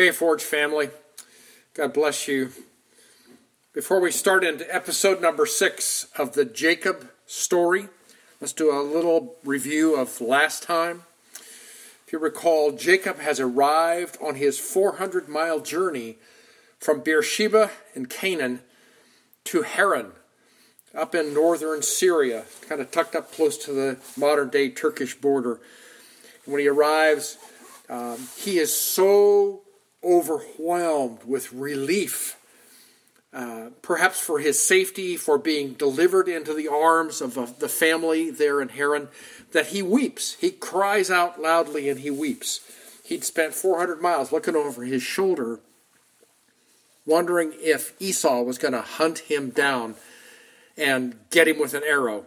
Hey, Forge family. God bless you. Before we start into episode number six of the Jacob story, let's do a little review of last time. If you recall, Jacob has arrived on his 400 mile journey from Beersheba in Canaan to Haran, up in northern Syria, kind of tucked up close to the modern day Turkish border. When he arrives, um, he is so overwhelmed with relief, uh, perhaps for his safety, for being delivered into the arms of uh, the family there in Haran, that he weeps. He cries out loudly and he weeps. He'd spent 400 miles looking over his shoulder, wondering if Esau was going to hunt him down and get him with an arrow.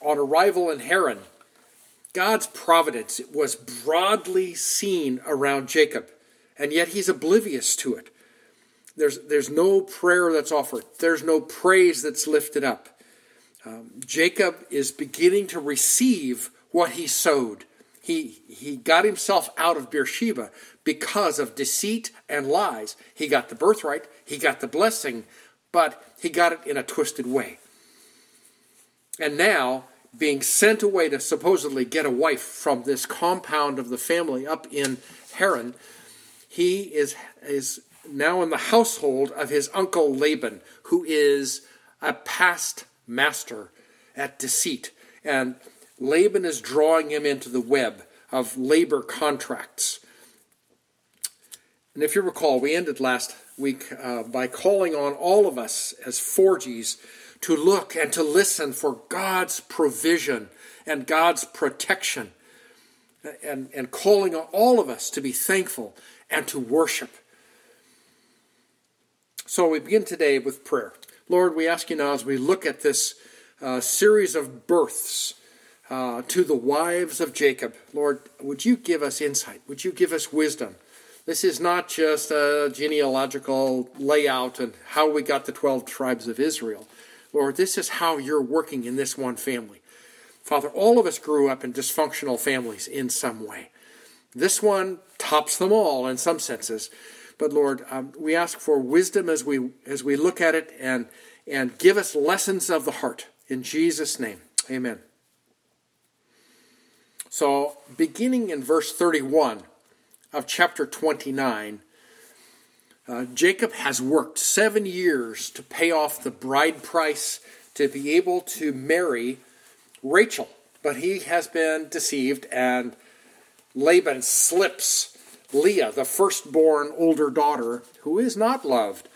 On arrival in Haran, God's providence was broadly seen around Jacob, and yet he's oblivious to it. There's, there's no prayer that's offered, there's no praise that's lifted up. Um, Jacob is beginning to receive what he sowed. He, he got himself out of Beersheba because of deceit and lies. He got the birthright, he got the blessing, but he got it in a twisted way. And now, being sent away to supposedly get a wife from this compound of the family up in Haran, he is, is now in the household of his uncle Laban, who is a past master at deceit. And Laban is drawing him into the web of labor contracts. And if you recall, we ended last week uh, by calling on all of us as forges to look and to listen for God's provision and God's protection, and, and calling on all of us to be thankful and to worship. So we begin today with prayer. Lord, we ask you now as we look at this uh, series of births uh, to the wives of Jacob, Lord, would you give us insight? Would you give us wisdom? This is not just a genealogical layout and how we got the 12 tribes of Israel. Lord, this is how you're working in this one family. Father, all of us grew up in dysfunctional families in some way. This one tops them all in some senses. But Lord, um, we ask for wisdom as we as we look at it and and give us lessons of the heart in Jesus' name. Amen. So, beginning in verse 31 of chapter 29, uh, Jacob has worked seven years to pay off the bride price to be able to marry Rachel. But he has been deceived, and Laban slips Leah, the firstborn older daughter, who is not loved,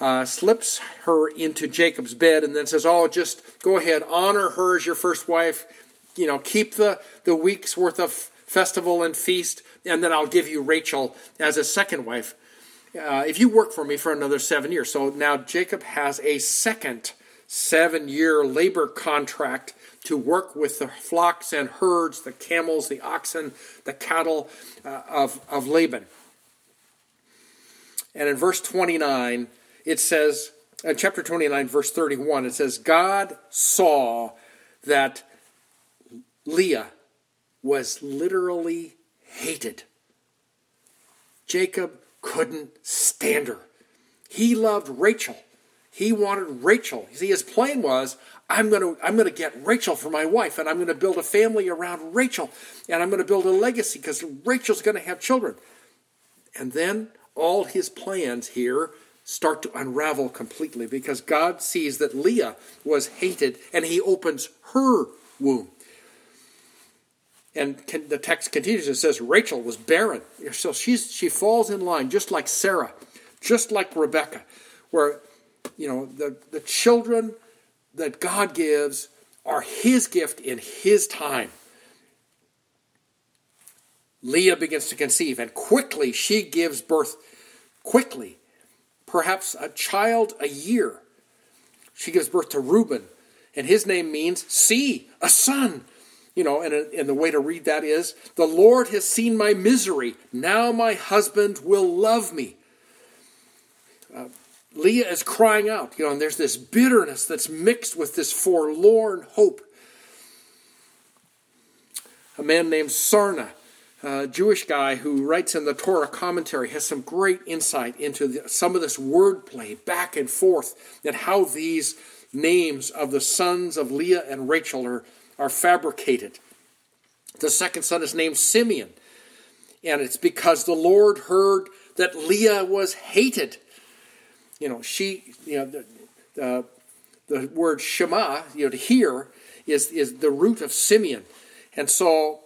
uh, slips her into Jacob's bed and then says, Oh, just go ahead, honor her as your first wife. You know, keep the, the week's worth of festival and feast, and then I'll give you Rachel as a second wife. Uh, if you work for me for another seven years. So now Jacob has a second seven year labor contract to work with the flocks and herds, the camels, the oxen, the cattle uh, of, of Laban. And in verse 29, it says, in uh, chapter 29, verse 31, it says, God saw that Leah was literally hated. Jacob couldn't stand her. He loved Rachel. He wanted Rachel. See, his plan was, I'm going to I'm to get Rachel for my wife, and I'm going to build a family around Rachel, and I'm going to build a legacy because Rachel's going to have children. And then all his plans here start to unravel completely because God sees that Leah was hated, and He opens her womb. And the text continues and says Rachel was barren, so she's she falls in line just like Sarah, just like Rebecca, where you know the the children that God gives are His gift in His time. Leah begins to conceive, and quickly she gives birth, quickly, perhaps a child a year. She gives birth to Reuben, and his name means see, a son. You know, and, and the way to read that is the Lord has seen my misery. Now my husband will love me. Uh, Leah is crying out, you know, and there's this bitterness that's mixed with this forlorn hope. A man named Sarna uh, Jewish guy who writes in the Torah commentary has some great insight into the, some of this wordplay back and forth and how these names of the sons of Leah and Rachel are, are fabricated. The second son is named Simeon, and it's because the Lord heard that Leah was hated. You know, she, you know, the, the, the word Shema, you know, to hear, is, is the root of Simeon. And so,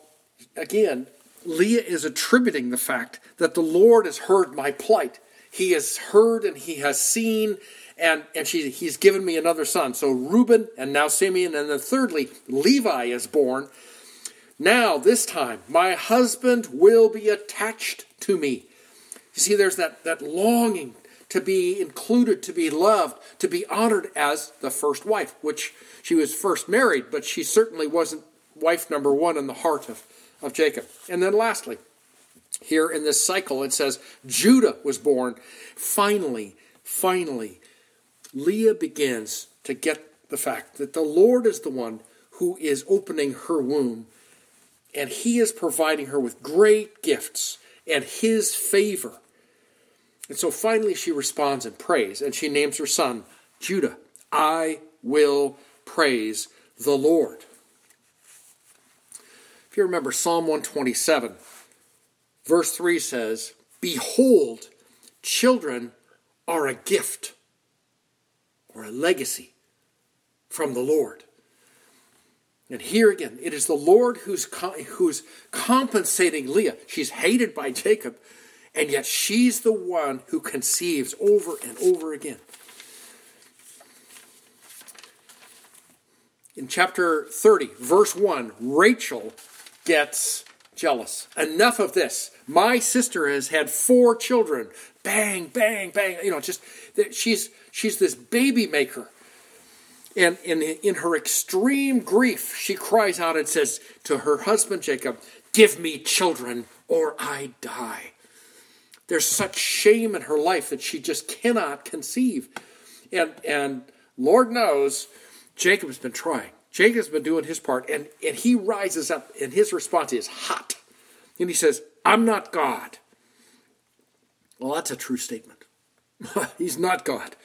again, Leah is attributing the fact that the Lord has heard my plight. He has heard and he has seen, and, and she, he's given me another son. So Reuben and now Simeon, and then thirdly, Levi is born. Now, this time, my husband will be attached to me. You see, there's that, that longing to be included, to be loved, to be honored as the first wife, which she was first married, but she certainly wasn't wife number one in the heart of, of Jacob. And then lastly, here in this cycle, it says Judah was born. Finally, finally, Leah begins to get the fact that the Lord is the one who is opening her womb, and He is providing her with great gifts and His favor. And so finally, she responds in praise, and she names her son Judah. I will praise the Lord If you remember Psalm 127, verse 3 says, Behold, children are a gift or a legacy from the Lord. And here again, it is the Lord who's, who's compensating Leah. She's hated by Jacob, and yet she's the one who conceives over and over again. In chapter 30, verse 1, Rachel gets jealous. Enough of this. My sister has had four children. Bang, bang, bang. You know, just she's she's this baby maker. And in, in her extreme grief, she cries out and says to her husband Jacob, Give me children or I die. There's such shame in her life that she just cannot conceive. And, and Lord knows Jacob has been trying. Jacob's been doing his part, and, and he rises up, and his response is hot. And he says, I'm not God. Well, that's a true statement. He's not God.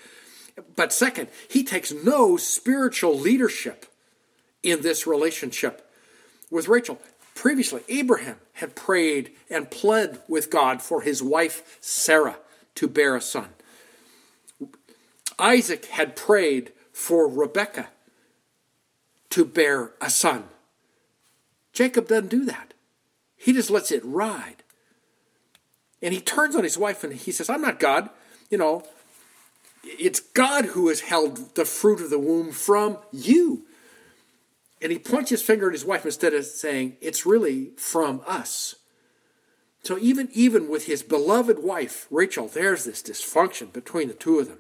But second, he takes no spiritual leadership in this relationship with Rachel. Previously, Abraham had prayed and pled with God for his wife Sarah to bear a son. Isaac had prayed for Rebekah to bear a son. Jacob doesn't do that. He just lets it ride. And he turns on his wife and he says, I'm not God. You know, it's God who has held the fruit of the womb from you. And he points his finger at his wife instead of saying, It's really from us. So even, even with his beloved wife, Rachel, there's this dysfunction between the two of them.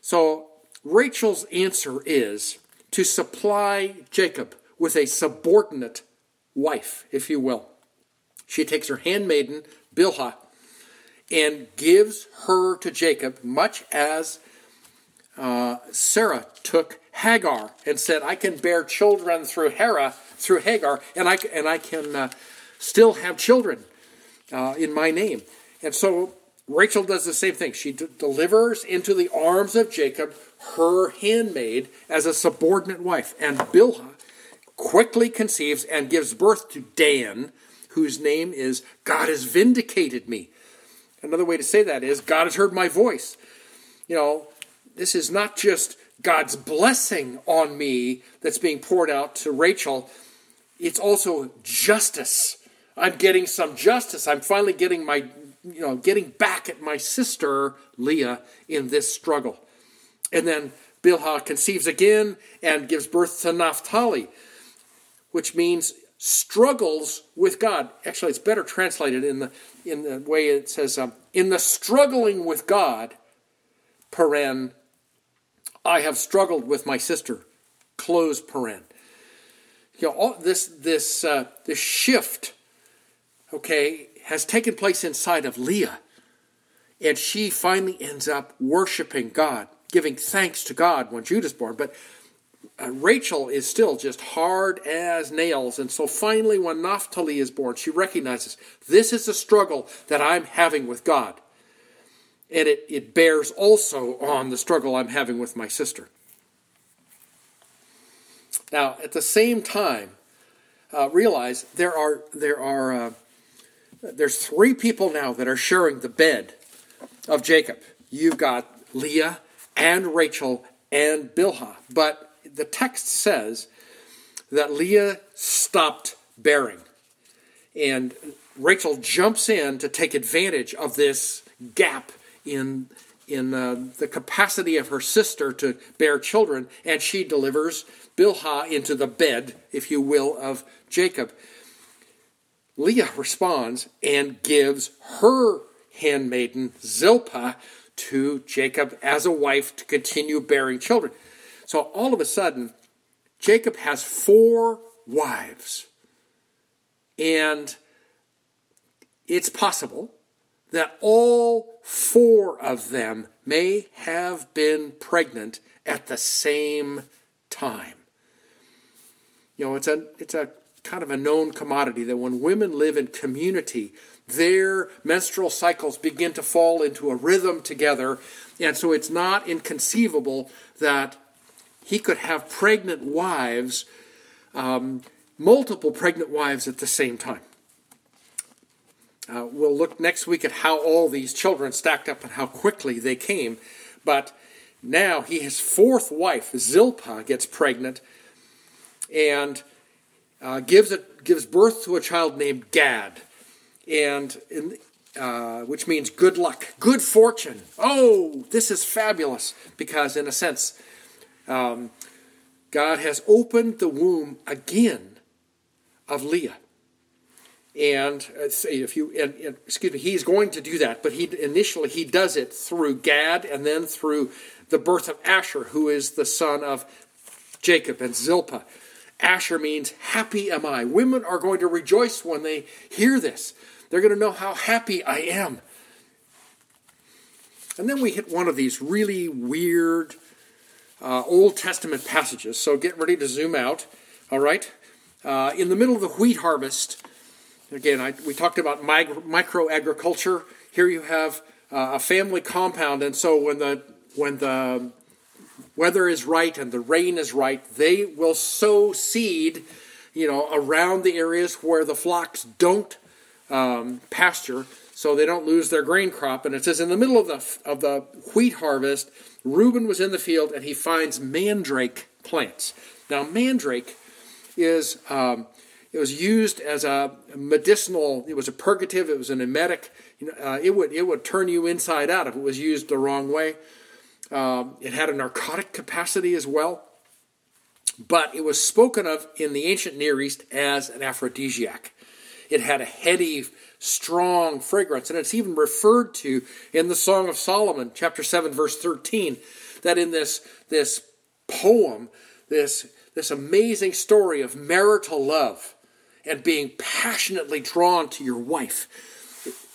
So Rachel's answer is to supply Jacob with a subordinate wife, if you will. She takes her handmaiden, Bilhah, and gives her to Jacob, much as uh, Sarah took Hagar and said, "I can bear children through Hera, through Hagar, and I and I can uh, still have children uh, in my name." And so Rachel does the same thing. She d- delivers into the arms of Jacob her handmaid as a subordinate wife. And Bilhah quickly conceives and gives birth to Dan, whose name is God has vindicated me. Another way to say that is God has heard my voice. You know, this is not just God's blessing on me that's being poured out to Rachel, it's also justice. I'm getting some justice. I'm finally getting my you know, getting back at my sister Leah in this struggle. And then Bilhah conceives again and gives birth to Naphtali, which means struggles with God. Actually, it's better translated in the in the way it says, um, "In the struggling with God." Paren, I have struggled with my sister. Close paren. You know, all this this uh, this shift, okay, has taken place inside of Leah, and she finally ends up worshiping God giving thanks to God when Judah's born. But uh, Rachel is still just hard as nails. And so finally, when Naphtali is born, she recognizes this is a struggle that I'm having with God. And it, it bears also on the struggle I'm having with my sister. Now, at the same time, uh, realize there are there are uh, there's three people now that are sharing the bed of Jacob. You've got Leah and Rachel and Bilhah, but the text says that Leah stopped bearing. And Rachel jumps in to take advantage of this gap in, in uh, the capacity of her sister to bear children, and she delivers Bilhah into the bed, if you will, of Jacob. Leah responds and gives her handmaiden Zilpah to Jacob as a wife to continue bearing children. So all of a sudden, Jacob has four wives. And it's possible that all four of them may have been pregnant at the same time. You know, it's a it's a kind of a known commodity that when women live in community, their menstrual cycles begin to fall into a rhythm together. And so it's not inconceivable that he could have pregnant wives, um, multiple pregnant wives at the same time. Uh, we'll look next week at how all these children stacked up and how quickly they came. But now he, his fourth wife, Zilpah, gets pregnant and uh, gives, it, gives birth to a child named Gad, and in, uh, which means good luck, good fortune. Oh, this is fabulous because, in a sense, um, God has opened the womb again of Leah. And uh, if you, and, and, excuse me, he's going to do that, but he initially he does it through Gad and then through the birth of Asher, who is the son of Jacob and Zilpah. Asher means happy am I. Women are going to rejoice when they hear this. They're going to know how happy I am. And then we hit one of these really weird uh, Old Testament passages. So get ready to zoom out. All right. Uh, in the middle of the wheat harvest, again, I, we talked about micro agriculture. Here you have uh, a family compound, and so when the when the weather is right and the rain is right, they will sow seed, you know, around the areas where the flocks don't um, pasture, so they don't lose their grain crop. And it says in the middle of the of the wheat harvest, Reuben was in the field and he finds mandrake plants. Now, mandrake is um, it was used as a medicinal. It was a purgative. It was an emetic. You know, uh, it would it would turn you inside out if it was used the wrong way. Um, it had a narcotic capacity as well, but it was spoken of in the ancient Near East as an aphrodisiac. It had a heady strong fragrance. And it's even referred to in the Song of Solomon, chapter 7, verse 13, that in this, this poem, this, this amazing story of marital love and being passionately drawn to your wife,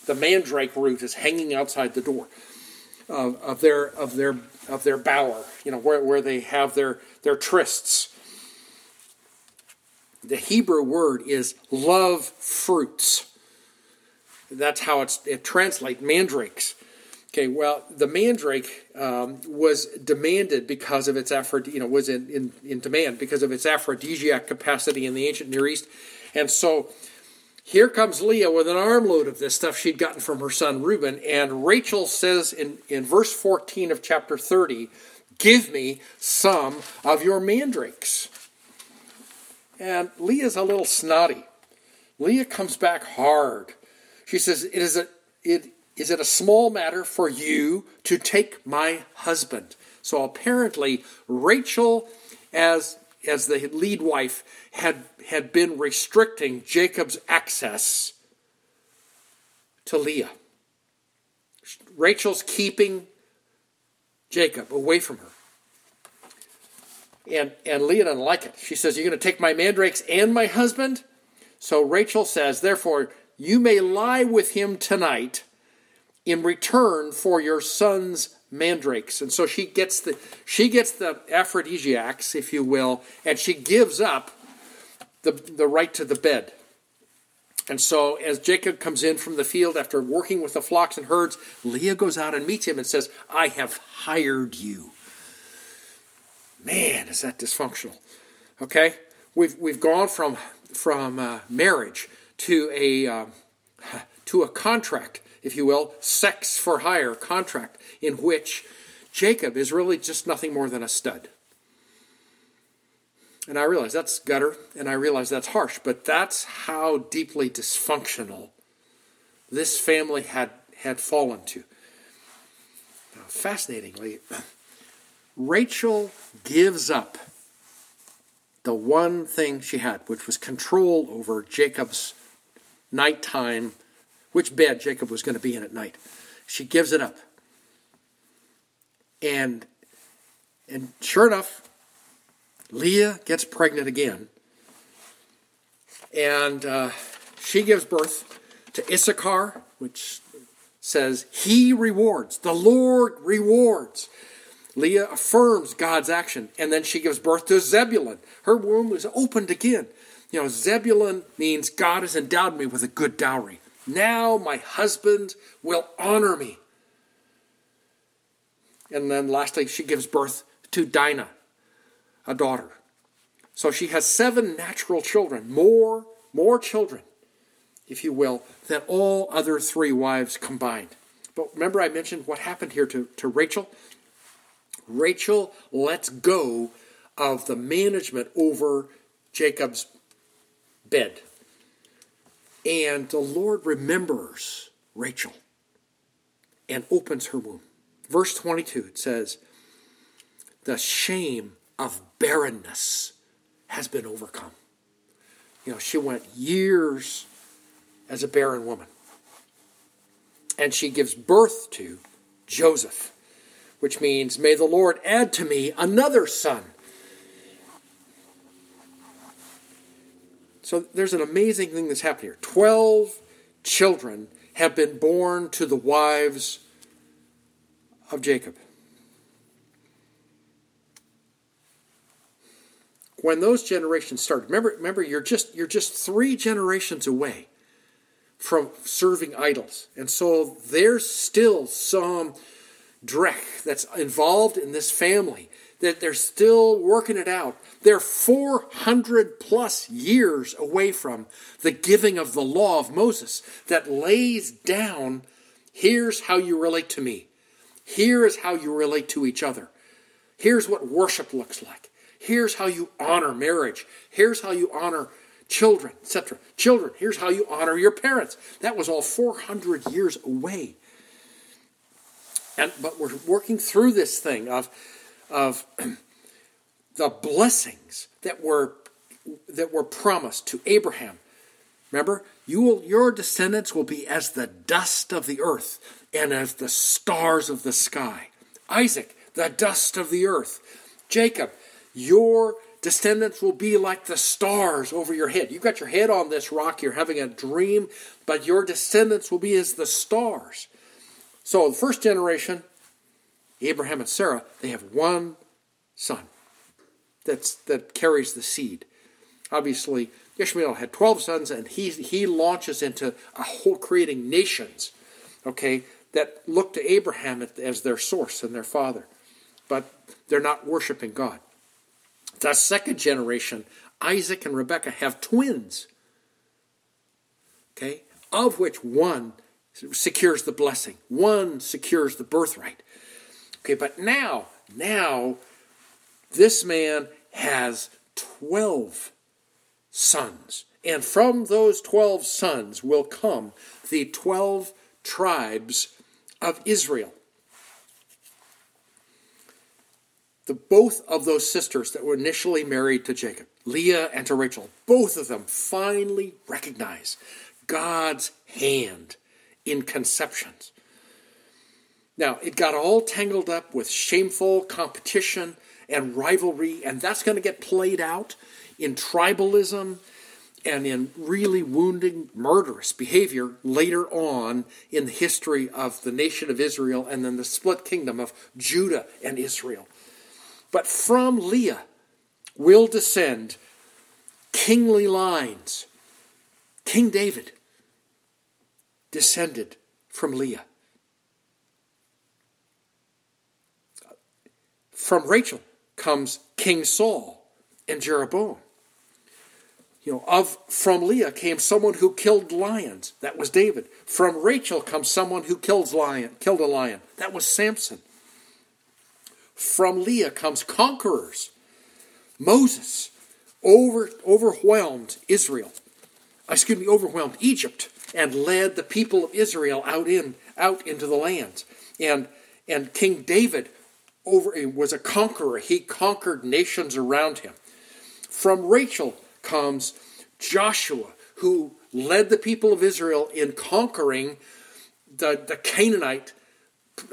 the mandrake root is hanging outside the door of, of their of their of their bower, you know, where, where they have their, their trysts. The Hebrew word is love fruits. That's how it's, it translates mandrakes. Okay, well, the mandrake um, was demanded because of its aphrodisiac, you know, was in, in, in demand because of its aphrodisiac capacity in the ancient Near East. And so here comes Leah with an armload of this stuff she'd gotten from her son Reuben. And Rachel says in, in verse 14 of chapter 30, Give me some of your mandrakes. And Leah's a little snotty. Leah comes back hard. She says, It is a it is it a small matter for you to take my husband? So apparently Rachel, as as the lead wife, had had been restricting Jacob's access to Leah. Rachel's keeping Jacob away from her. And, and Leah doesn't like it. She says, You're going to take my mandrakes and my husband? So Rachel says, Therefore, you may lie with him tonight in return for your son's mandrakes, and so she gets the she gets the aphrodisiacs, if you will, and she gives up the the right to the bed. And so, as Jacob comes in from the field after working with the flocks and herds, Leah goes out and meets him and says, "I have hired you." Man, is that dysfunctional? Okay, we've we've gone from from uh, marriage to a uh, to a contract, if you will, sex for hire contract, in which Jacob is really just nothing more than a stud. And I realize that's gutter, and I realize that's harsh, but that's how deeply dysfunctional this family had, had fallen to. Now, fascinatingly, Rachel gives up the one thing she had, which was control over Jacob's nighttime, which bed Jacob was going to be in at night. She gives it up. And and sure enough, Leah gets pregnant again. And uh, she gives birth to Issachar, which says, He rewards, the Lord rewards. Leah affirms God's action, and then she gives birth to Zebulun. Her womb is opened again. You know, Zebulun means God has endowed me with a good dowry. Now my husband will honor me. And then lastly, she gives birth to Dinah, a daughter. So she has seven natural children, more, more children, if you will, than all other three wives combined. But remember, I mentioned what happened here to, to Rachel? Rachel lets go of the management over Jacob's bed. And the Lord remembers Rachel and opens her womb. Verse 22, it says, The shame of barrenness has been overcome. You know, she went years as a barren woman. And she gives birth to Joseph which means, May the Lord add to me another son. So there's an amazing thing that's happened here. Twelve children have been born to the wives of Jacob. When those generations started, remember, remember you're just you're just three generations away from serving idols. And so there's still some Drek that's involved in this family, that they're still working it out. They're 400 plus years away from the giving of the law of Moses that lays down here's how you relate to me, here is how you relate to each other, here's what worship looks like, here's how you honor marriage, here's how you honor children, etc. Children, here's how you honor your parents. That was all 400 years away. And, but we're working through this thing of, of the blessings that were, that were promised to Abraham. Remember, you will, your descendants will be as the dust of the earth and as the stars of the sky. Isaac, the dust of the earth. Jacob, your descendants will be like the stars over your head. You've got your head on this rock, you're having a dream, but your descendants will be as the stars. So the first generation, Abraham and Sarah, they have one son that's that carries the seed. Obviously, Ishmael had 12 sons, and he, he launches into a whole creating nations, okay, that look to Abraham as their source and their father. But they're not worshiping God. The second generation, Isaac and Rebekah, have twins, okay, of which one secures the blessing. One secures the birthright. Okay, but now, now, this man has 12 sons. And from those 12 sons will come the 12 tribes of Israel. The, both of those sisters that were initially married to Jacob, Leah and to Rachel, both of them finally recognize God's hand in conceptions. Now, it got all tangled up with shameful competition and rivalry, and that's going to get played out in tribalism and in really wounding, murderous behavior later on in the history of the nation of Israel and then the split kingdom of Judah and Israel. But from Leah will descend kingly lines. King David descended from Leah. From Rachel comes King Saul and Jeroboam you know, of from Leah came someone who killed lions. That was David. From Rachel comes someone who kills lion, killed a lion. That was Samson. From Leah comes conquerors. Moses over, overwhelmed Israel. Excuse me, overwhelmed Egypt and led the people of Israel out in out into the lands. And and King David over eh, was a conqueror. He conquered nations around him. From Rachel comes Joshua, who led the people of Israel in conquering the, the Canaanite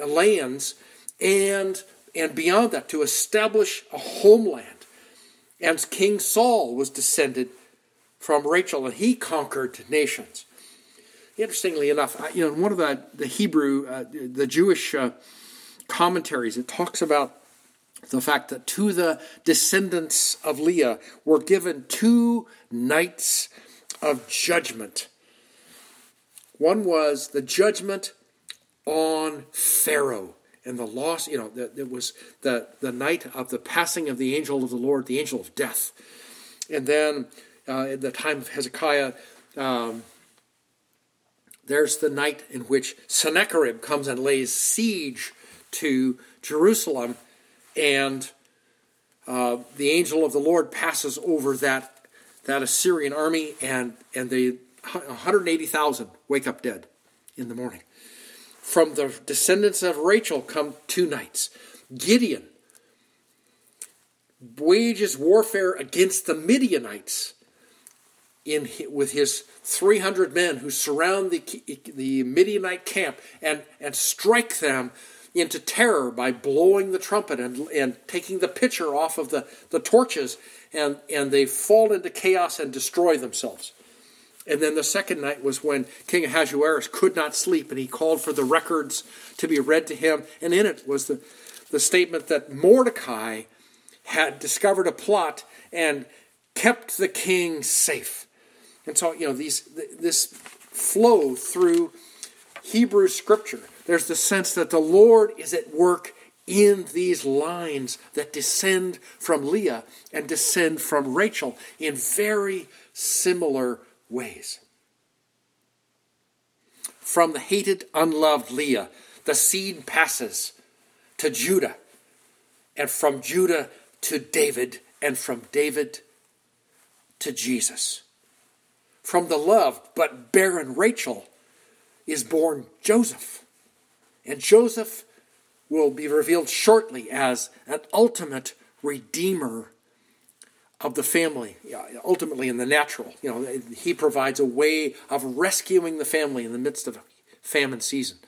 lands and, and beyond that to establish a homeland. And King Saul was descended from Rachel, and he conquered nations. Interestingly enough, you know, in one of the, the Hebrew, uh, the Jewish uh, commentaries, it talks about the fact that to the descendants of Leah were given two nights of judgment. One was the judgment on Pharaoh and the loss, you know, it was the, the night of the passing of the angel of the Lord, the angel of death. And then uh, at the time of Hezekiah, um, there's the night in which Sennacherib comes and lays siege to Jerusalem and uh, the angel of the Lord passes over that that Assyrian army, and and the 180,000 wake up dead in the morning. From the descendants of Rachel come two nights. Gideon wages warfare against the Midianites in with his 300 men who surround the the Midianite camp and and strike them into terror by blowing the trumpet and, and taking the pitcher off of the, the torches, and, and they fall into chaos and destroy themselves. And then the second night was when King Ahasuerus could not sleep, and he called for the records to be read to him. And in it was the, the statement that Mordecai had discovered a plot and kept the king safe. And so, you know, these this flow through Hebrew scripture there's the sense that the Lord is at work in these lines that descend from Leah and descend from Rachel in very similar ways. From the hated, unloved Leah, the seed passes to Judah, and from Judah to David, and from David to Jesus. From the loved but barren Rachel is born Joseph and Joseph will be revealed shortly as an ultimate redeemer of the family, ultimately in the natural. You know, he provides a way of rescuing the family in the midst of a famine season.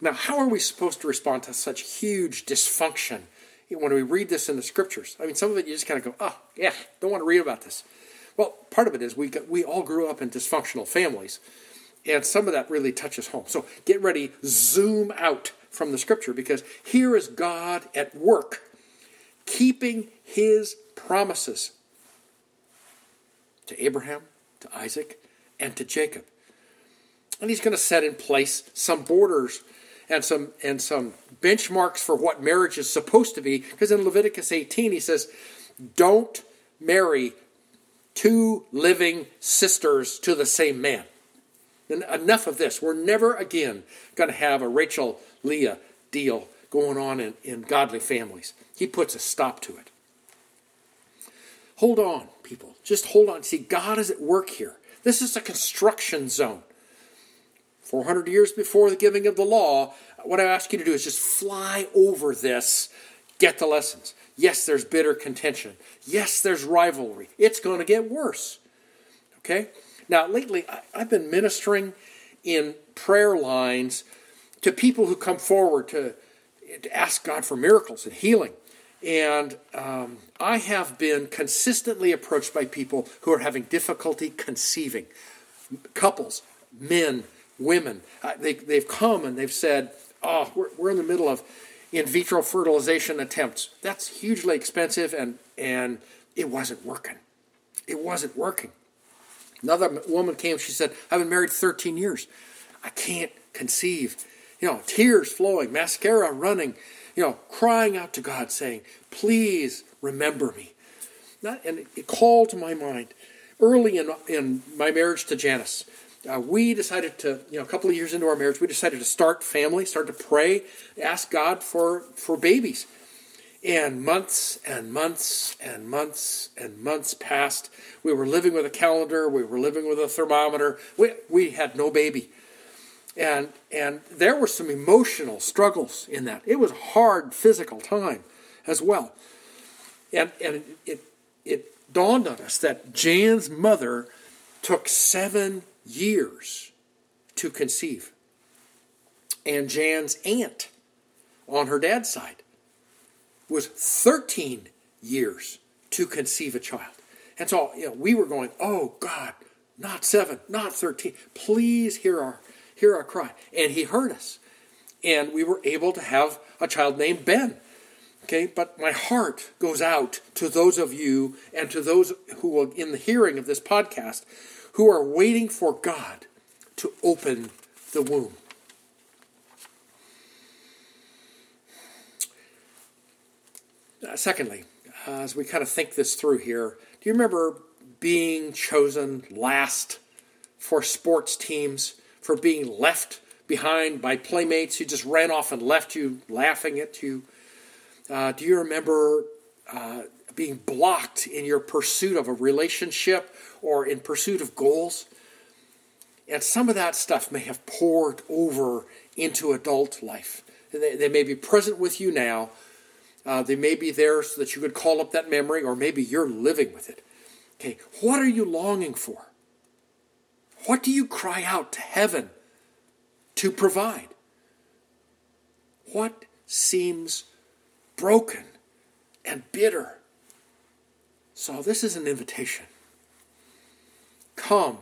Now, how are we supposed to respond to such huge dysfunction when we read this in the scriptures? I mean, some of it you just kind of go, oh, yeah, don't want to read about this. Well, part of it is we, we all grew up in dysfunctional families. And some of that really touches home. So get ready, zoom out from the scripture because here is God at work, keeping his promises to Abraham, to Isaac, and to Jacob. And he's going to set in place some borders and some and some benchmarks for what marriage is supposed to be because in Leviticus 18 he says don't marry two living sisters to the same man. And enough of this. We're never again going to have a Rachel Leah deal going on in, in godly families. He puts a stop to it. Hold on, people. Just hold on. See, God is at work here. This is a construction zone. 400 years before the giving of the law, what I ask you to do is just fly over this, get the lessons. Yes, there's bitter contention. Yes, there's rivalry. It's going to get worse. Okay? Now, lately, I've been ministering in prayer lines to people who come forward to, to ask God for miracles and healing. And um, I have been consistently approached by people who are having difficulty conceiving. Couples, men, women. Uh, they, they've come and they've said, Oh, we're, we're in the middle of in vitro fertilization attempts. That's hugely expensive and, and it wasn't working. It wasn't working. Another woman came, she said, I've been married 13 years. I can't conceive. You know, tears flowing, mascara running, you know, crying out to God, saying, Please remember me. Not, and it called to my mind early in, in my marriage to Janice. Uh, we decided to, you know, a couple of years into our marriage, we decided to start family, start to pray, ask God for, for babies. And months and months and months and months passed. We were living with a calendar, we were living with a thermometer. We, we had no baby. And, and there were some emotional struggles in that. It was a hard physical time as well. And, and it, it dawned on us that Jan's mother took seven years to conceive. And Jan's aunt on her dad's side was 13 years to conceive a child. And so you know, we were going, oh God, not seven, not 13. Please hear our, hear our cry. And he heard us. And we were able to have a child named Ben. Okay, but my heart goes out to those of you and to those who are in the hearing of this podcast who are waiting for God to open the womb. Uh, secondly, uh, as we kind of think this through here, do you remember being chosen last for sports teams, for being left behind by playmates who just ran off and left you laughing at you? Uh, do you remember uh, being blocked in your pursuit of a relationship or in pursuit of goals? And some of that stuff may have poured over into adult life. They, they may be present with you now, uh, they may be there so that you could call up that memory, or maybe you're living with it. Okay, what are you longing for? What do you cry out to heaven to provide? What seems broken and bitter? So, this is an invitation. Come,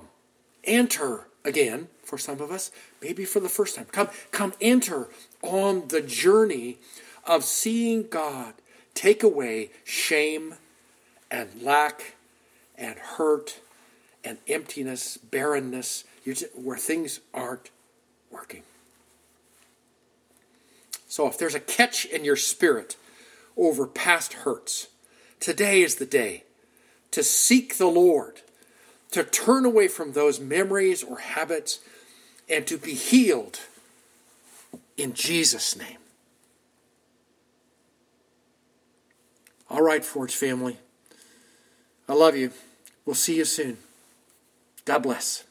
enter again for some of us, maybe for the first time. Come, come enter on the journey of seeing God take away shame and lack and hurt and emptiness, barrenness, where things aren't working. So if there's a catch in your spirit over past hurts, today is the day to seek the Lord, to turn away from those memories or habits, and to be healed in Jesus' name. All right, Forge family. I love you. We'll see you soon. God bless.